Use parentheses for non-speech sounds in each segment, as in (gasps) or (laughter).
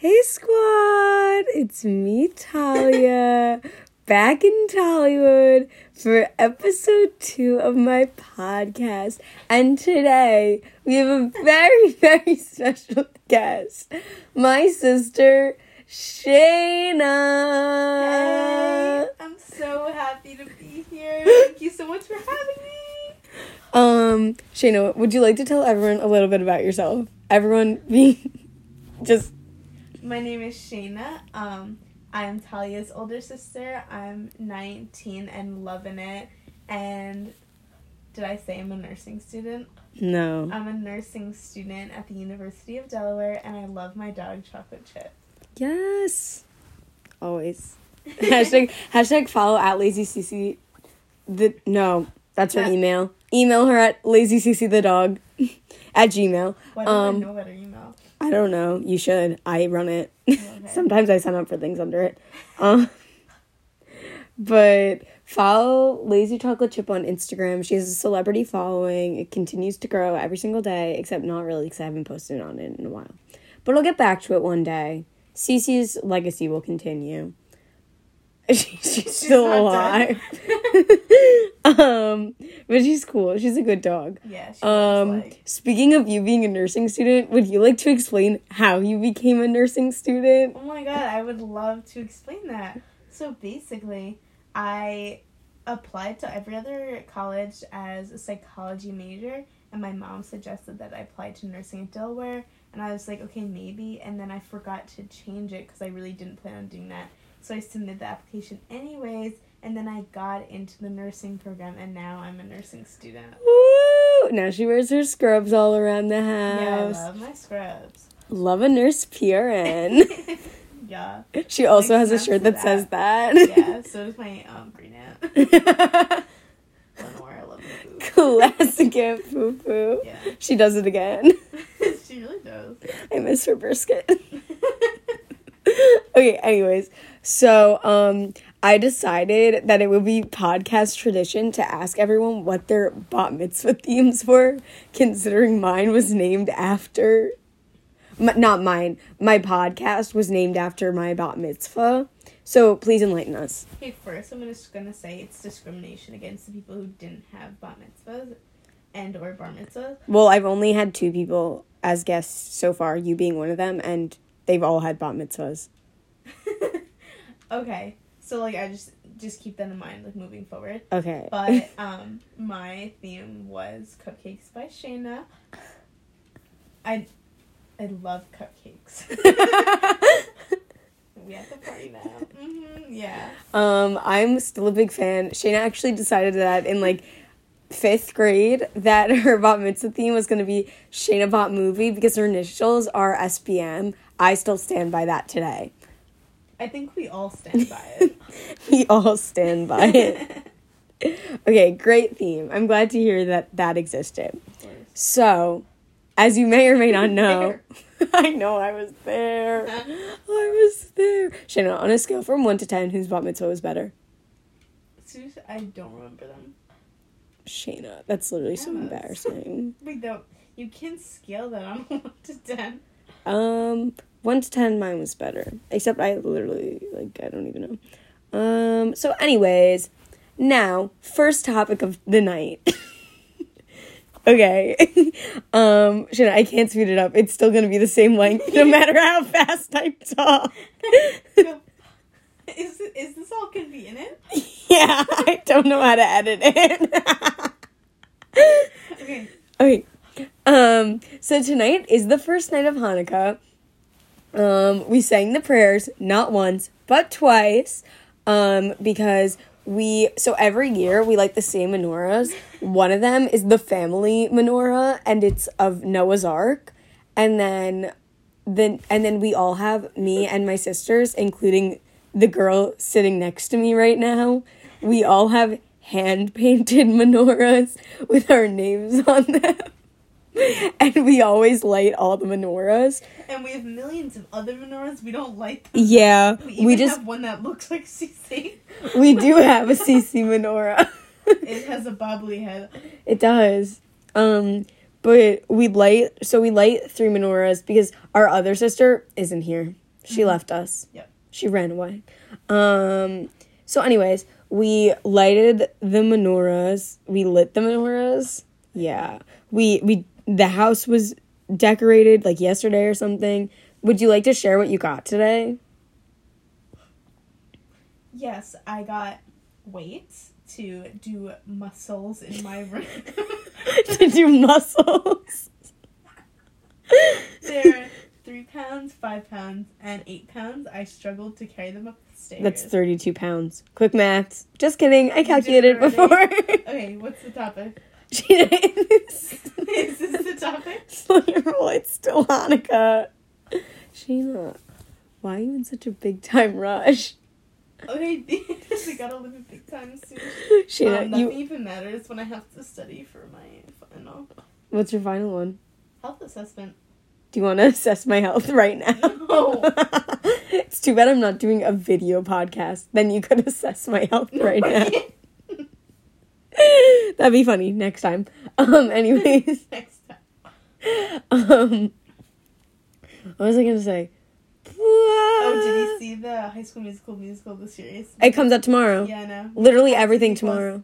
Hey squad, it's me Talia, back in Tollywood for episode two of my podcast. And today we have a very, (laughs) very special guest, my sister Shayna. Hey, I'm so happy to be here. Thank you so much for having me. Um, Shayna, would you like to tell everyone a little bit about yourself? Everyone be (laughs) just My name is Shayna. Um, I'm Talia's older sister. I'm 19 and loving it. And did I say I'm a nursing student? no. I'm a nursing student at the University of Delaware, and I love my dog Chocolate Chip. Yes. Always. (laughs) hashtag hashtag follow at lazy cc the no that's her Yeah. email email her at lazy cc the dog (laughs) at gmail Um, I know about her email? i don't know. You should. I run it. Okay. (laughs) sometimes i sign up for things under it. Um but follow lazy chocolate chip on instagram. She has a celebrity following. It continues to grow every single day except not really because i haven't posted on it in a while. But i'll get back to it one day. Cece's legacy will continue she, (laughs) she's, still alive. (laughs) Um but she's cool. She's a good dog. Yeah, um like, speaking of you being a nursing student would you like to explain how you became a nursing student? Oh my god, I would love to explain that. So basically, I applied to every other college as a psychology major, and my mom suggested that I apply to nursing at Delaware, and I was like, okay, maybe, and then I forgot to change it because I really didn't plan on doing that. So I submitted the application anyways, and then I got into the nursing program, and now I'm a nursing student. Woo! Now she wears her scrubs all around the house. Yeah, I love my scrubs. Love a nurse PRN. (laughs) yeah, she also has a shirt to that says that. yeah. So does my um green aunt. (laughs) Lenore, I love the food. Classic Aunt Foo Foo. Yeah. She does it again. (laughs) she really does. I miss her brisket. okay, anyways, so um I decided that it would be podcast tradition to ask everyone what their bat mitzvah (laughs) themes were, considering mine was named after m- not mine. My podcast was named after my bat mitzvah. So please enlighten us. okay, first I'm just gonna say it's discrimination against the people who didn't have bat mitzvahs and or bar mitzvahs. Well, I've only had two people as guests so far, you being one of them, and they've all had bat mitzvahs. Okay, so like I just just keep that in mind, like moving forward. Okay. But (laughs) um, my theme was cupcakes by Shayna. I I love cupcakes. (laughs) we at the party now. hmm yeah. Um, I'm still a big fan. Shayna actually decided that in like fifth grade that (laughs) her bat mitzvah theme was gonna be Shayna Bot Movie because her initials are SBM. I still stand by that today. I think we all stand by it. (laughs) We all stand by it. (laughs) Okay, great theme. I'm glad to hear that that existed. So, as you may or may not (laughs) know, I know I was there. I was there. Shayna, on a scale from one to ten, whose bat mitzvah was better? Seriously, I don't remember them. Shayna, that's literally so embarrassing. Wait, though, you can scale that on 1 to 10. Um, one to ten, mine was better. Except I literally like I don't even know. Um. So, anyways, now first topic of the night. (laughs) okay. (laughs) um. Shayna, I can't speed it up. It's still gonna be the same length (laughs) no matter how fast I talk. Is, is this all convenient? yeah, I don't know how to edit it. Okay. Okay. Um, so tonight is the first night of Hanukkah. Um, we sang the prayers not once, but twice. Um, because we so every year we light the same menorahs. One of them is the family menorah and it's of Noah's Ark. And then then and then we all have me and my sisters, including the girl sitting next to me right now. We all have hand painted (laughs) menorahs with our names on them. (laughs) And we always light all the menorahs. And we have millions of other menorahs. We don't like them. Yeah, We, we just have one that looks like CC. we do have a CC menorah. (laughs) It has a bobbly head. It does. Um, but we light so we light three menorahs because our other sister isn't here. She left us. Yep. She ran away. Um so anyways, we lighted the menorahs. We lit the menorahs. Yeah. We we the house was decorated like yesterday or something. Would you like to share what you got today? Yes, I got weights to do muscles in my room. (laughs) to do muscles. (laughs) They're three pounds, five pounds, and eight pounds. I struggled to carry them up the stairs. That's 32 pounds. Quick maths. Just kidding. I calculated before. (laughs) Okay, what's the topic? She Is this the topic? (laughs) well, it's still Hanukkah. Shayna, why are you in such a big time rush? Okay, (laughs) I gotta live a big time soon. Shayna, um, nothing you. even matters when I have to study for my final What's your final one? health assessment. Do you want to (laughs) assess my health right now? No. it's too bad I'm not doing a video podcast. Then you could assess my health right now. That'd be funny next time. (laughs) Um. Anyways. (laughs) Next time. (laughs) Um. What was I gonna say? Oh, did you see the High School Musical musical the series? It comes out tomorrow. Yeah, I know. Literally everything tomorrow.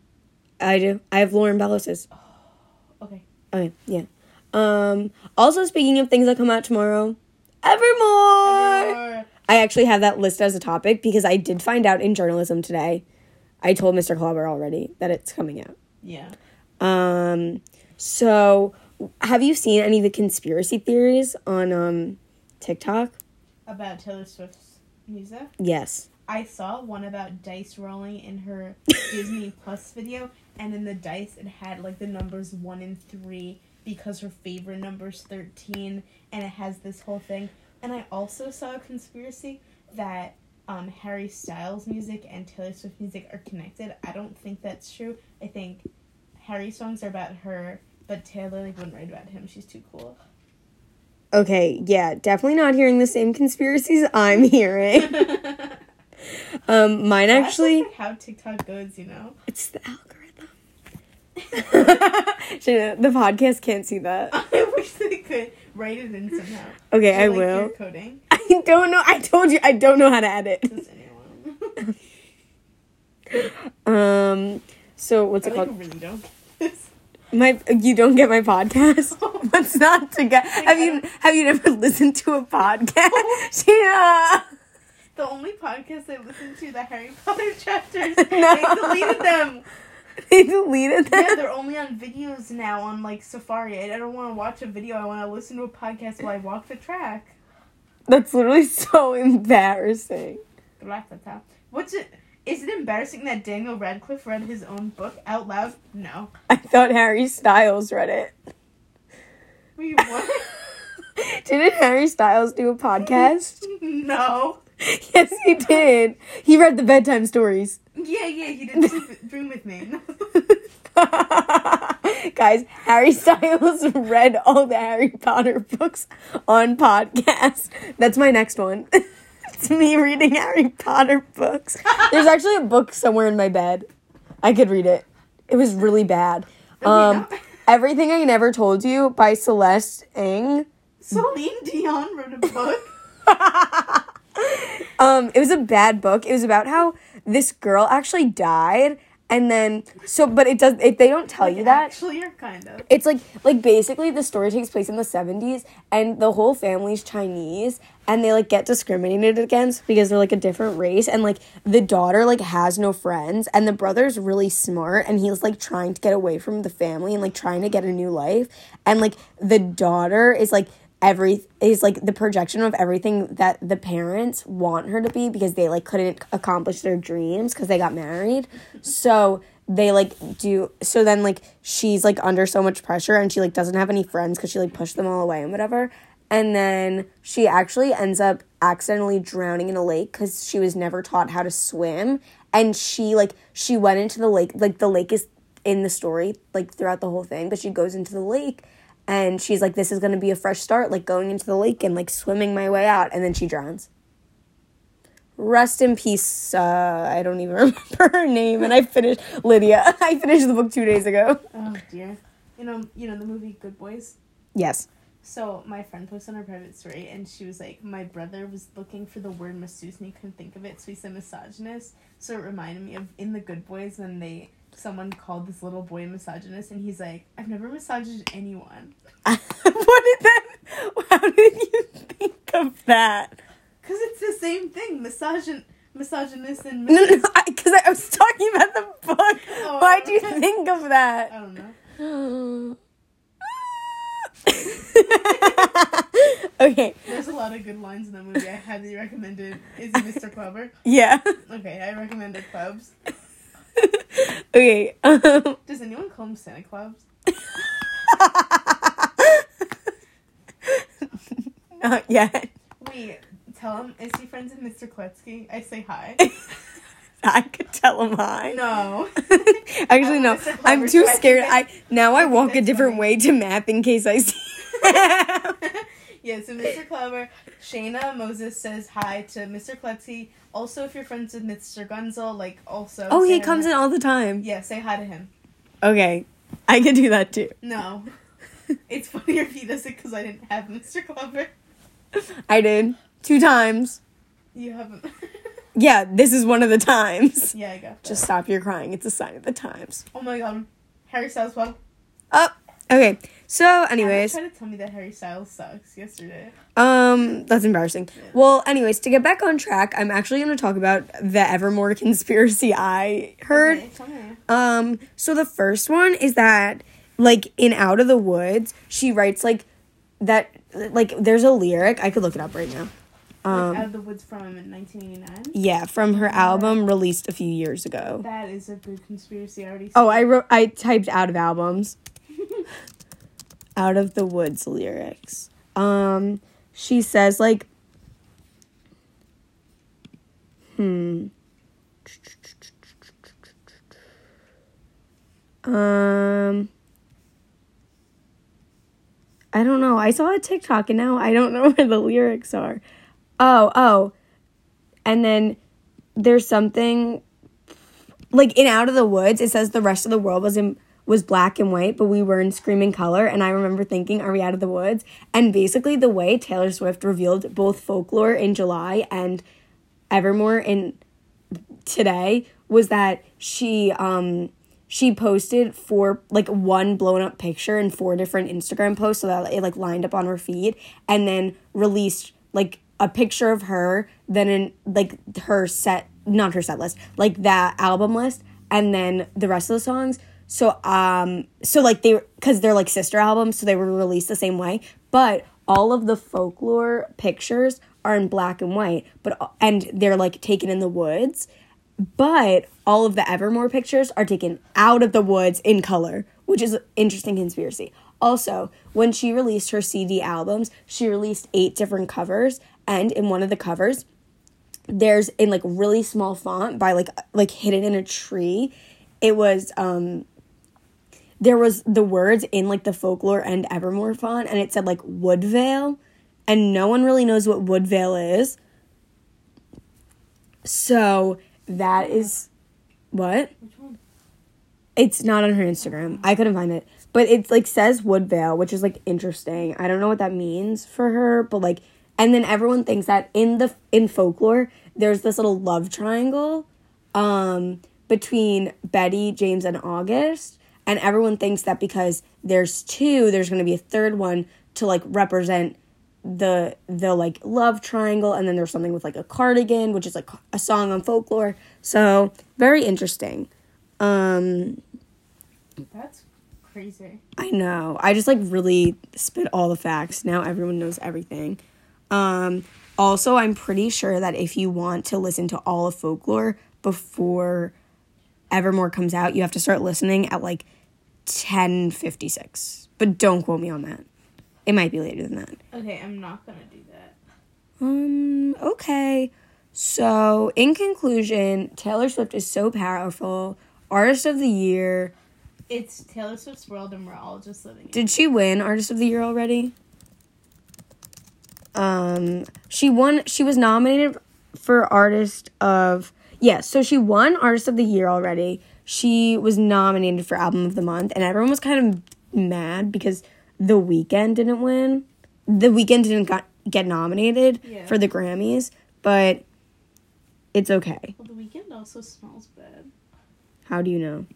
I do. I have Lauren Bellis's. Okay. Okay, yeah. Um. Also, speaking of things that come out tomorrow, Evermore. Or- I actually have that list as a topic because I did find out in journalism today. I told Mr. Klauber already that it's coming out. Yeah. Um. So, have you seen any of the conspiracy theories on um TikTok? About Taylor Swift's music. Yes. I saw one about dice rolling in her (laughs) Disney Plus video, and in the dice it had like the numbers one and three because her favorite number's thirteen, and it has this whole thing. And I also saw a conspiracy that um, Harry Styles music and Taylor Swift music are connected. I don't think that's true. I think Harry songs are about her, but Taylor like wouldn't write about him. She's too cool. Okay. Yeah. Definitely not hearing the same conspiracies I'm (laughs) hearing. (laughs) um. Mine That's actually. like, how TikTok goes, you know. It's the algorithm. (laughs) Shayna, the podcast can't see that. I wish they could write it in somehow. Okay, Or, I like, will. coding. I don't know. I told you I don't know how to edit. Does anyone? Um. So what's I it like called? really don't. My you don't get my podcast. (laughs) Oh What's not to get? Have you have you never (laughs) listened to a podcast? Oh. Shayna. the only podcast I listened to, the Harry (laughs) Potter chapters, No. they deleted them. They deleted them. Yeah, they're only on videos now on like Safari. I don't want to watch a video. I want to listen to a podcast while I walk the track. That's literally so embarrassing. What's it? Is it embarrassing that Daniel Radcliffe read his own book out loud? No. I thought Harry Styles read it. Wait, (laughs) what? Didn't Harry Styles do a podcast? (laughs) no. yes, he did. He read the bedtime stories. Yeah, yeah, he did sleep room with me. (laughs) Guys, Harry Styles read all the Harry Potter books on podcast. That's my next one. It's me reading Harry Potter books. There's actually a book somewhere in my bed. I could read it. It was really bad. Um, Everything I Never Told You by Celeste Ng. Celine Dion wrote a book. (laughs) Um, it was a bad book. It was about how this girl actually died, and then so, but it does. It, they don't tell you that. Actually, you're kind of. It's like like basically the story takes place in the 70s and the whole family's Chinese and they like get discriminated against because they're like a different race and like the daughter like has no friends and the brother's really smart and he's like trying to get away from the family and like trying to get a new life and like the daughter is like every is like the projection of everything that the parents want her to be because they like couldn't accomplish their dreams because they got married. So they like do so then like she's like under so much pressure and she like doesn't have any friends because she like pushed them all away and whatever. And then she actually ends up accidentally drowning in a lake because she was never taught how to swim. And she like she went into the lake like the lake is in the story like throughout the whole thing but she goes into the lake and she's like this is going to be a fresh start like going into the lake and like swimming my way out and then she drowns rest in peace uh i don't even (laughs) remember her name and i finished lydia (laughs) i finished the book two days ago (laughs) Oh dear. You know, you know the movie Good Boys. yes So my friend posted on her private story, and she was like, "My brother was looking for the word masseuse and he couldn't think of it, so he said misogynist." So it reminded me of in the Good Boys when they someone called this little boy misogynist, and he's like, "I've never massaged anyone." (laughs) what did that? How did you think of that? Cause it's the same thing, misogyn, misogynist and No, no, because I, was talking about the book. Oh. Why do you think of that? I don't know. (gasps) okay. There's a lot of good lines in the movie. I highly recommend it. Is it Mr. (laughs) Clever? Yeah. Okay, I recommend it. Clubs. (laughs) okay. Um, Does anyone call him Santa Claus? (laughs) not yet. Wait, tell him. Is he friends with Mr. Kletsky? I say hi. (laughs) I could tell him hi. No. Actually, no. I'm too. Scared. I now I walk a different way to map in case I see. Yeah, so Mr. Clever, Shayna Moses says hi to Mr. Kletsky. Also, if you're friends with Mr. Gunzel, like also. oh, he comes to- in all the time. Yeah, say hi to him. Okay, I can do that too. No. (laughs) it's funnier if he does it because I didn't have Mr. Clever. I did two times. You haven't. (laughs) Yeah, this is one of the times. yeah, I got that. Just stop your crying. It's a sign of the times. Oh my god. Harry Styles, well. Okay. So, Anyways. anyways, tried to tell me that Harry Styles sucks yesterday. um, that's embarrassing. Yeah. Well, anyways, to get back on track, I'm actually going to talk about the Evermore (laughs) conspiracy I heard. Okay. Um, so the first one is that like in Out of the Woods, she writes like that like there's a lyric, I could look it up right now. Like, Um Out of the Woods from in 1989. yeah, from her album released a few years ago. That is a good conspiracy. I already. Oh, I wrote I typed out of albums. Out of the Woods lyrics. Um she says like hmm um I don't know. I saw a TikTok and now I don't (laughs) know where the lyrics are. Oh, oh. And then there's something like in Out of the Woods, it says the rest of the world was in was black and white, but we were in screaming color. And I remember thinking, are we out of the woods? And basically, the way Taylor Swift revealed both folklore in July and Evermore in today was that she um she posted four like one blown up picture in four different Instagram posts so that it like lined up on her feed and then released like a picture of her then in like her set not her set list like that album list and then the rest of the songs so um so like they because they're like sister albums so they were released the same way but all of the folklore pictures are in black and white but and they're like taken in the woods but all of the Evermore pictures are taken out of the woods in color, which is interesting conspiracy. Also, when she released her CD albums, she released eight different covers, and in one of the covers, there's in like really small font by like like hidden in a tree. It was um there was the words in like the folklore and Evermore font, and it said like Woodvale, and no one really knows what Woodvale is. So that is what? Which one? It's not on her Instagram. I couldn't find it. But it's like says Woodvale, which is like interesting. I don't know what that means for her, but like and then everyone thinks that in the in folklore there's this little love triangle um between Betty, James and August, and everyone thinks that because there's two, there's going to be a third one to like represent the the like love triangle. And then there's something with like a cardigan which is like a song on folklore. So very interesting. Um That's crazy. i know. I just like really spit all the facts. Now everyone knows everything. Um also i'm pretty sure that if you want to listen to all of folklore before evermore comes out you have to start listening at like 1056 but don't quote me on that it might be later than that Okay, I'm not gonna do that. Um, okay. So, in conclusion, Taylor Swift is so powerful. Artist of the Year. It's Taylor Swift's world, and we're all just living. in it. Did she win Artist of the Year already? Um, she won, she was nominated for Artist of, yeah, so she won Artist of the Year already. She was nominated for Album of the Month, and everyone was kind of mad because The Weeknd didn't win. The Weeknd didn't got, get nominated Yeah. for the Grammys, but it's okay. Well, the Weeknd also smells bad. How do you know?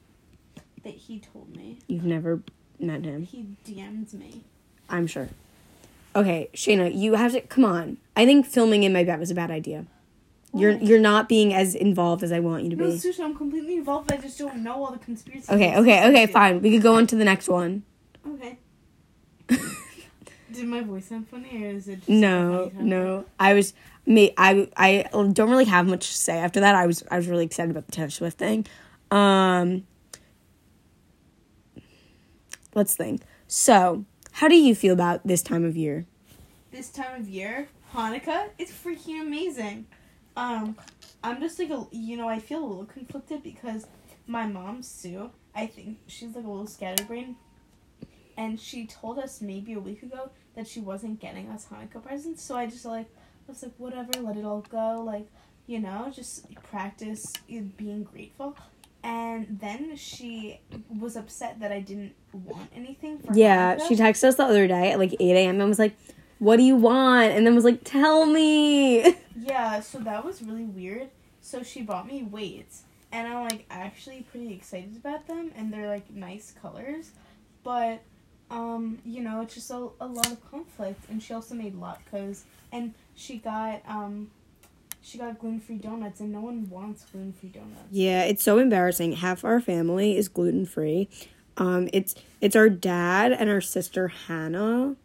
That he told me. You've never met him. He DM'd me. I'm sure. Okay, Shayna, you have to come on. I think filming in my bed was a bad idea. You're you're not being as involved as I want you to No, be. Susha, I'm completely involved. I just don't know all the conspiracy. Okay, okay, okay, fine. We could go on to the next one. Okay. Did my voice sound funny, or is it just No, no. I was me. I I don't really have much to say after that. I was I was really excited about the Taylor Swift thing. Um, let's think. So, how do you feel about this time of year? This time of year, Hanukkah, it's freaking amazing. Um, I'm just like a, you know, I feel a little conflicted because my mom Sue, I think she's like a little scatterbrained, and she told us maybe a week ago that she wasn't getting us Hanukkah presents. So I just like I was like, whatever, let it all go. Like, you know, just practice being grateful. And then she was upset that I didn't want anything for Yeah, Hanukkah. she texted us the other day at like 8 a.m. and was like, What do you want? And then was like, Tell me. (laughs) Yeah, so that was really weird. So she bought me weights, and I'm like actually pretty excited about them, and they're like nice colors, but um, you know, it's just a, a lot of conflict. And she also made latkes, and she got um, she got gluten free donuts, and no one wants gluten free donuts. Yeah, it's so embarrassing. Half our family is gluten free. Um, it's it's our dad and our sister Hannah.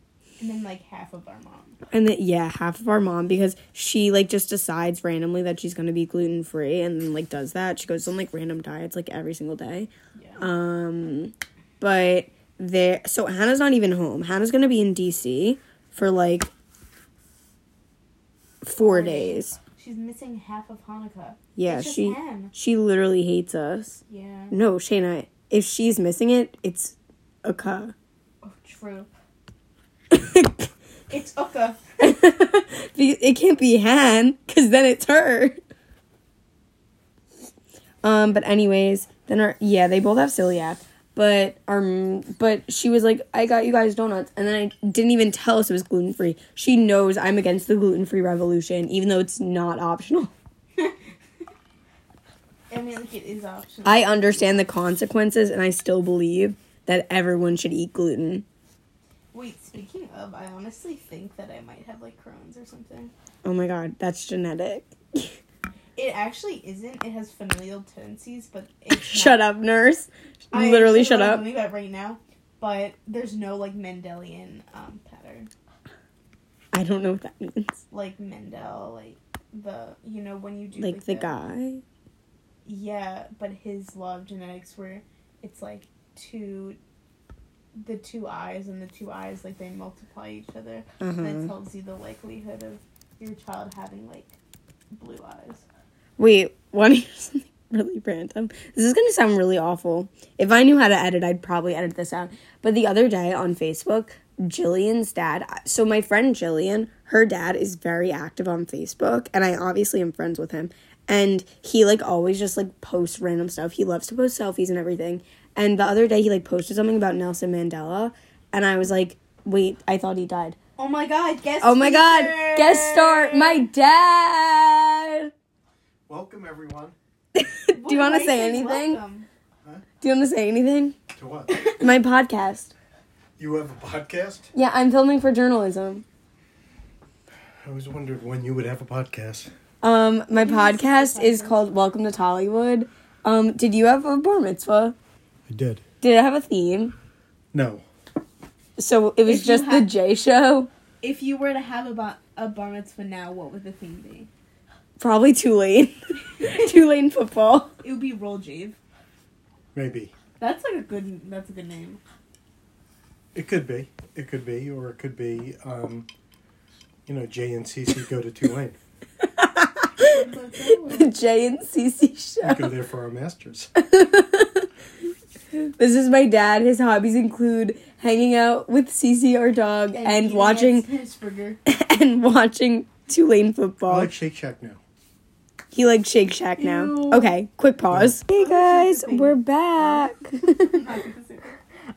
And then like half of our mom. And then yeah, half of our mom because she like just decides randomly that she's gonna be gluten free and then like does that. She goes on like random diets like every single day. Yeah. Um, but there, so Hannah's not even home. Hannah's gonna be in DC for like four days. She's missing half of Hanukkah. Yeah, she she literally hates us. Yeah. No, Shayna, if she's missing it, it's a ka. Oh, true. It's Uka. (laughs) it can't be Han, because then it's her. Um, but anyways, then our yeah, they both have celiac. But um, but she was like, I got you guys donuts, and then I didn't even tell us it was gluten free. She knows I'm against the gluten free revolution, even though it's not optional. I mean, like it is optional. I understand the consequences, and I still believe that everyone should eat gluten. Wait, speaking of, I honestly think that I might have like Crohn's or something. Oh my god, that's genetic. (laughs) It actually isn't. It has familial tendencies, but (laughs) shut up, nurse. I Literally, shut up. Believe that right now, but there's no like Mendelian um, pattern, I don't know what that means. like Mendel, like the you know when you do Like the guy. Yeah, but his law of genetics where it's like two, the two eyes and the two eyes like they multiply each other. And it Uh-huh. tells you the likelihood of your child having like blue eyes. Wait, want to hear something really random? This is gonna sound really awful. If I knew how to edit, I'd probably edit this out. But the other day on Facebook, Jillian's dad. So my friend Jillian, her dad is very active on Facebook, and I obviously am friends with him. And he like always just like posts random stuff. He loves to post selfies and everything. And the other day he like posted something about Nelson Mandela, and I was like, wait, I thought he died. Oh my god, guest Oh my god, speaker! guest star, my dad. Welcome, everyone. (laughs) Do you want to say say anything? welcome? Do you want to say anything? To what? (laughs) My podcast. You have a podcast? Yeah, I'm filming for journalism. I was wondering when you would have a podcast. Um, my podcast is called Welcome to Tollywood. Um, did you have a bar mitzvah? I did. Did it have a theme? No. So it was If you just the had- J show. If you were to have a, bar- a bar mitzvah now, what would the theme be? Probably Tulane. (laughs) Tulane football. It would be Roll Jave. Maybe. That's like a good. That's a good name. It could be. It could be. Or it could be, um, you know, Jay and Cece go to Tulane. (laughs) The J and CC We show. go there for our masters. (laughs) This is my dad. His hobbies include hanging out with CC, our dog, and, eating watching (laughs) and watching Tulane football. I football. like Shake Shack now. He likes Shake Shack now. Ew. Okay, quick pause. Hey guys, we're back. I'm not gonna say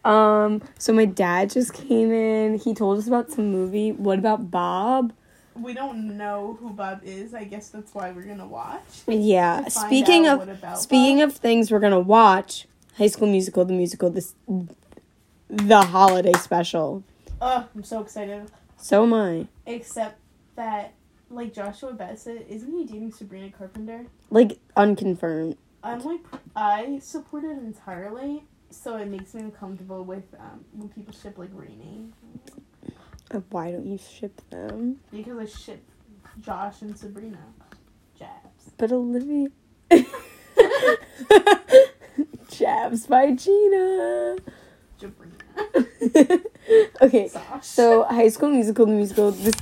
that. Um, so my dad just came in. He told us about some movie. What about Bob? We don't know who Bob is. I guess that's why we're gonna watch. Yeah. To Speaking of speaking Bob. of things we're gonna watch, High School Musical, the musical, this the holiday special. Oh, I'm so excited. So am I. Except that, like Joshua Bassett, isn't he dating Sabrina Carpenter? Like unconfirmed. I'm like, I support it entirely, so it makes me uncomfortable with um, when people ship like Rainy Uh, Why don't you ship them? because I ship Josh and Sabrina. Jabs. But Olivia. (laughs) (laughs) Jabs by Gina. (laughs) Okay, Sash. so High School Musical, the musical, this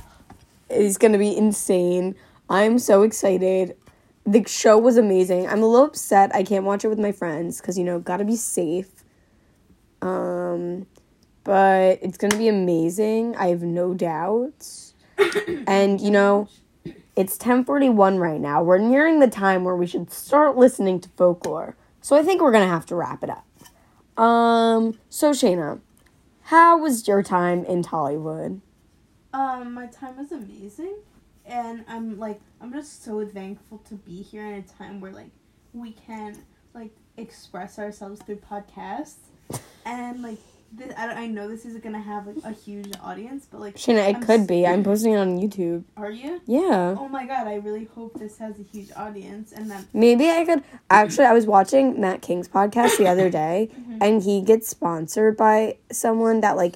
is gonna be insane. I'm so excited. The show was amazing. I'm a little upset I can't watch it with my friends because you know gotta be safe. Um, but it's gonna be amazing. I have no doubts. (coughs) and you know, it's 10:41 right now. We're nearing the time where we should start listening to folklore. So I think we're gonna have to wrap it up. Um, so Shayna, how was your time in Tollywood? Um, my time was amazing, and I'm like, I'm just so thankful to be here in a time where like we can like express ourselves through podcasts, and like this, I, I know this isn't gonna have like a huge audience, but like, Shayna, it I'm could be. I'm posting it on YouTube. Are you? Yeah. Oh my god, I really hope this has a huge audience, and that Maybe I could. Actually, I was watching Matt King's podcast the other day, (laughs) and he gets sponsored by someone that like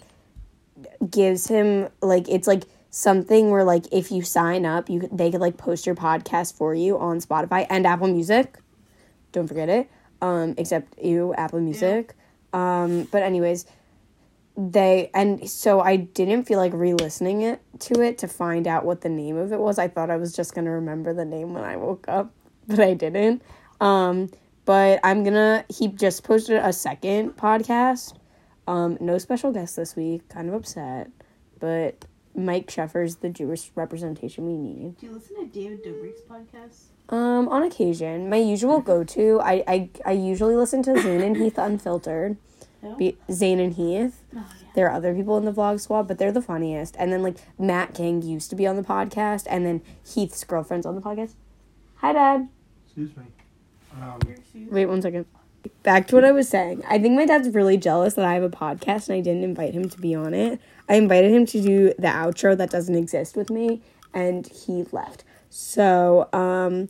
gives him like it's like something where like if you sign up, you they could like post your podcast for you on Spotify and Apple Music. Don't forget it. Um, except you, Apple Music. Um, but anyways, they and so I didn't feel like re-listening it to it to find out what the name of it was. I thought I was just gonna remember the name when I woke up, (laughs) but I didn't. Um, but I'm gonna. He just posted a second podcast. Um, no special guest this week. Kind of upset, but Mike Sheffer's the Jewish representation we need. do you listen to David Dobrik's podcast? Um, on occasion, my usual go-to. I I, I usually listen to Zane and Heath Unfiltered. Who? Be, Zane and Heath. Oh yeah. There are other people in the vlog squad, but they're the funniest. And then like Matt King used to be on the podcast, and then Heath's girlfriend's on the podcast. Hi, Dad. Excuse me. Um, Wait one second. Back to what I was saying. I think my dad's really jealous that I have a podcast and I didn't invite him to be on it. I invited him to do the outro that doesn't exist with me, and he left. So, um,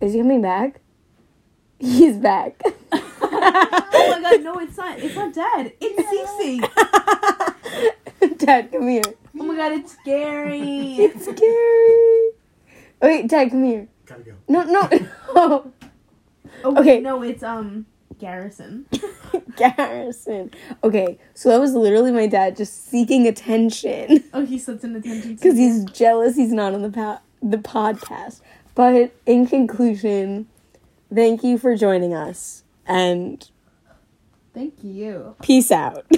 is he coming back? (laughs) He's back. (laughs) oh my god, no, it's not. It's not Dad. It's Cece. Dad, come here. Oh my god, it's scary. It's scary. Wait, Dad, come here. gotta go. No, no. (laughs) oh, Okay. okay. No, it's um Garrison. (laughs) Garrison. Okay, so that was literally my dad just seeking attention Oh, he sets an attention because he's jealous he's not on the pa- the podcast. But in conclusion, thank you for joining us and Thank you. peace out. (laughs)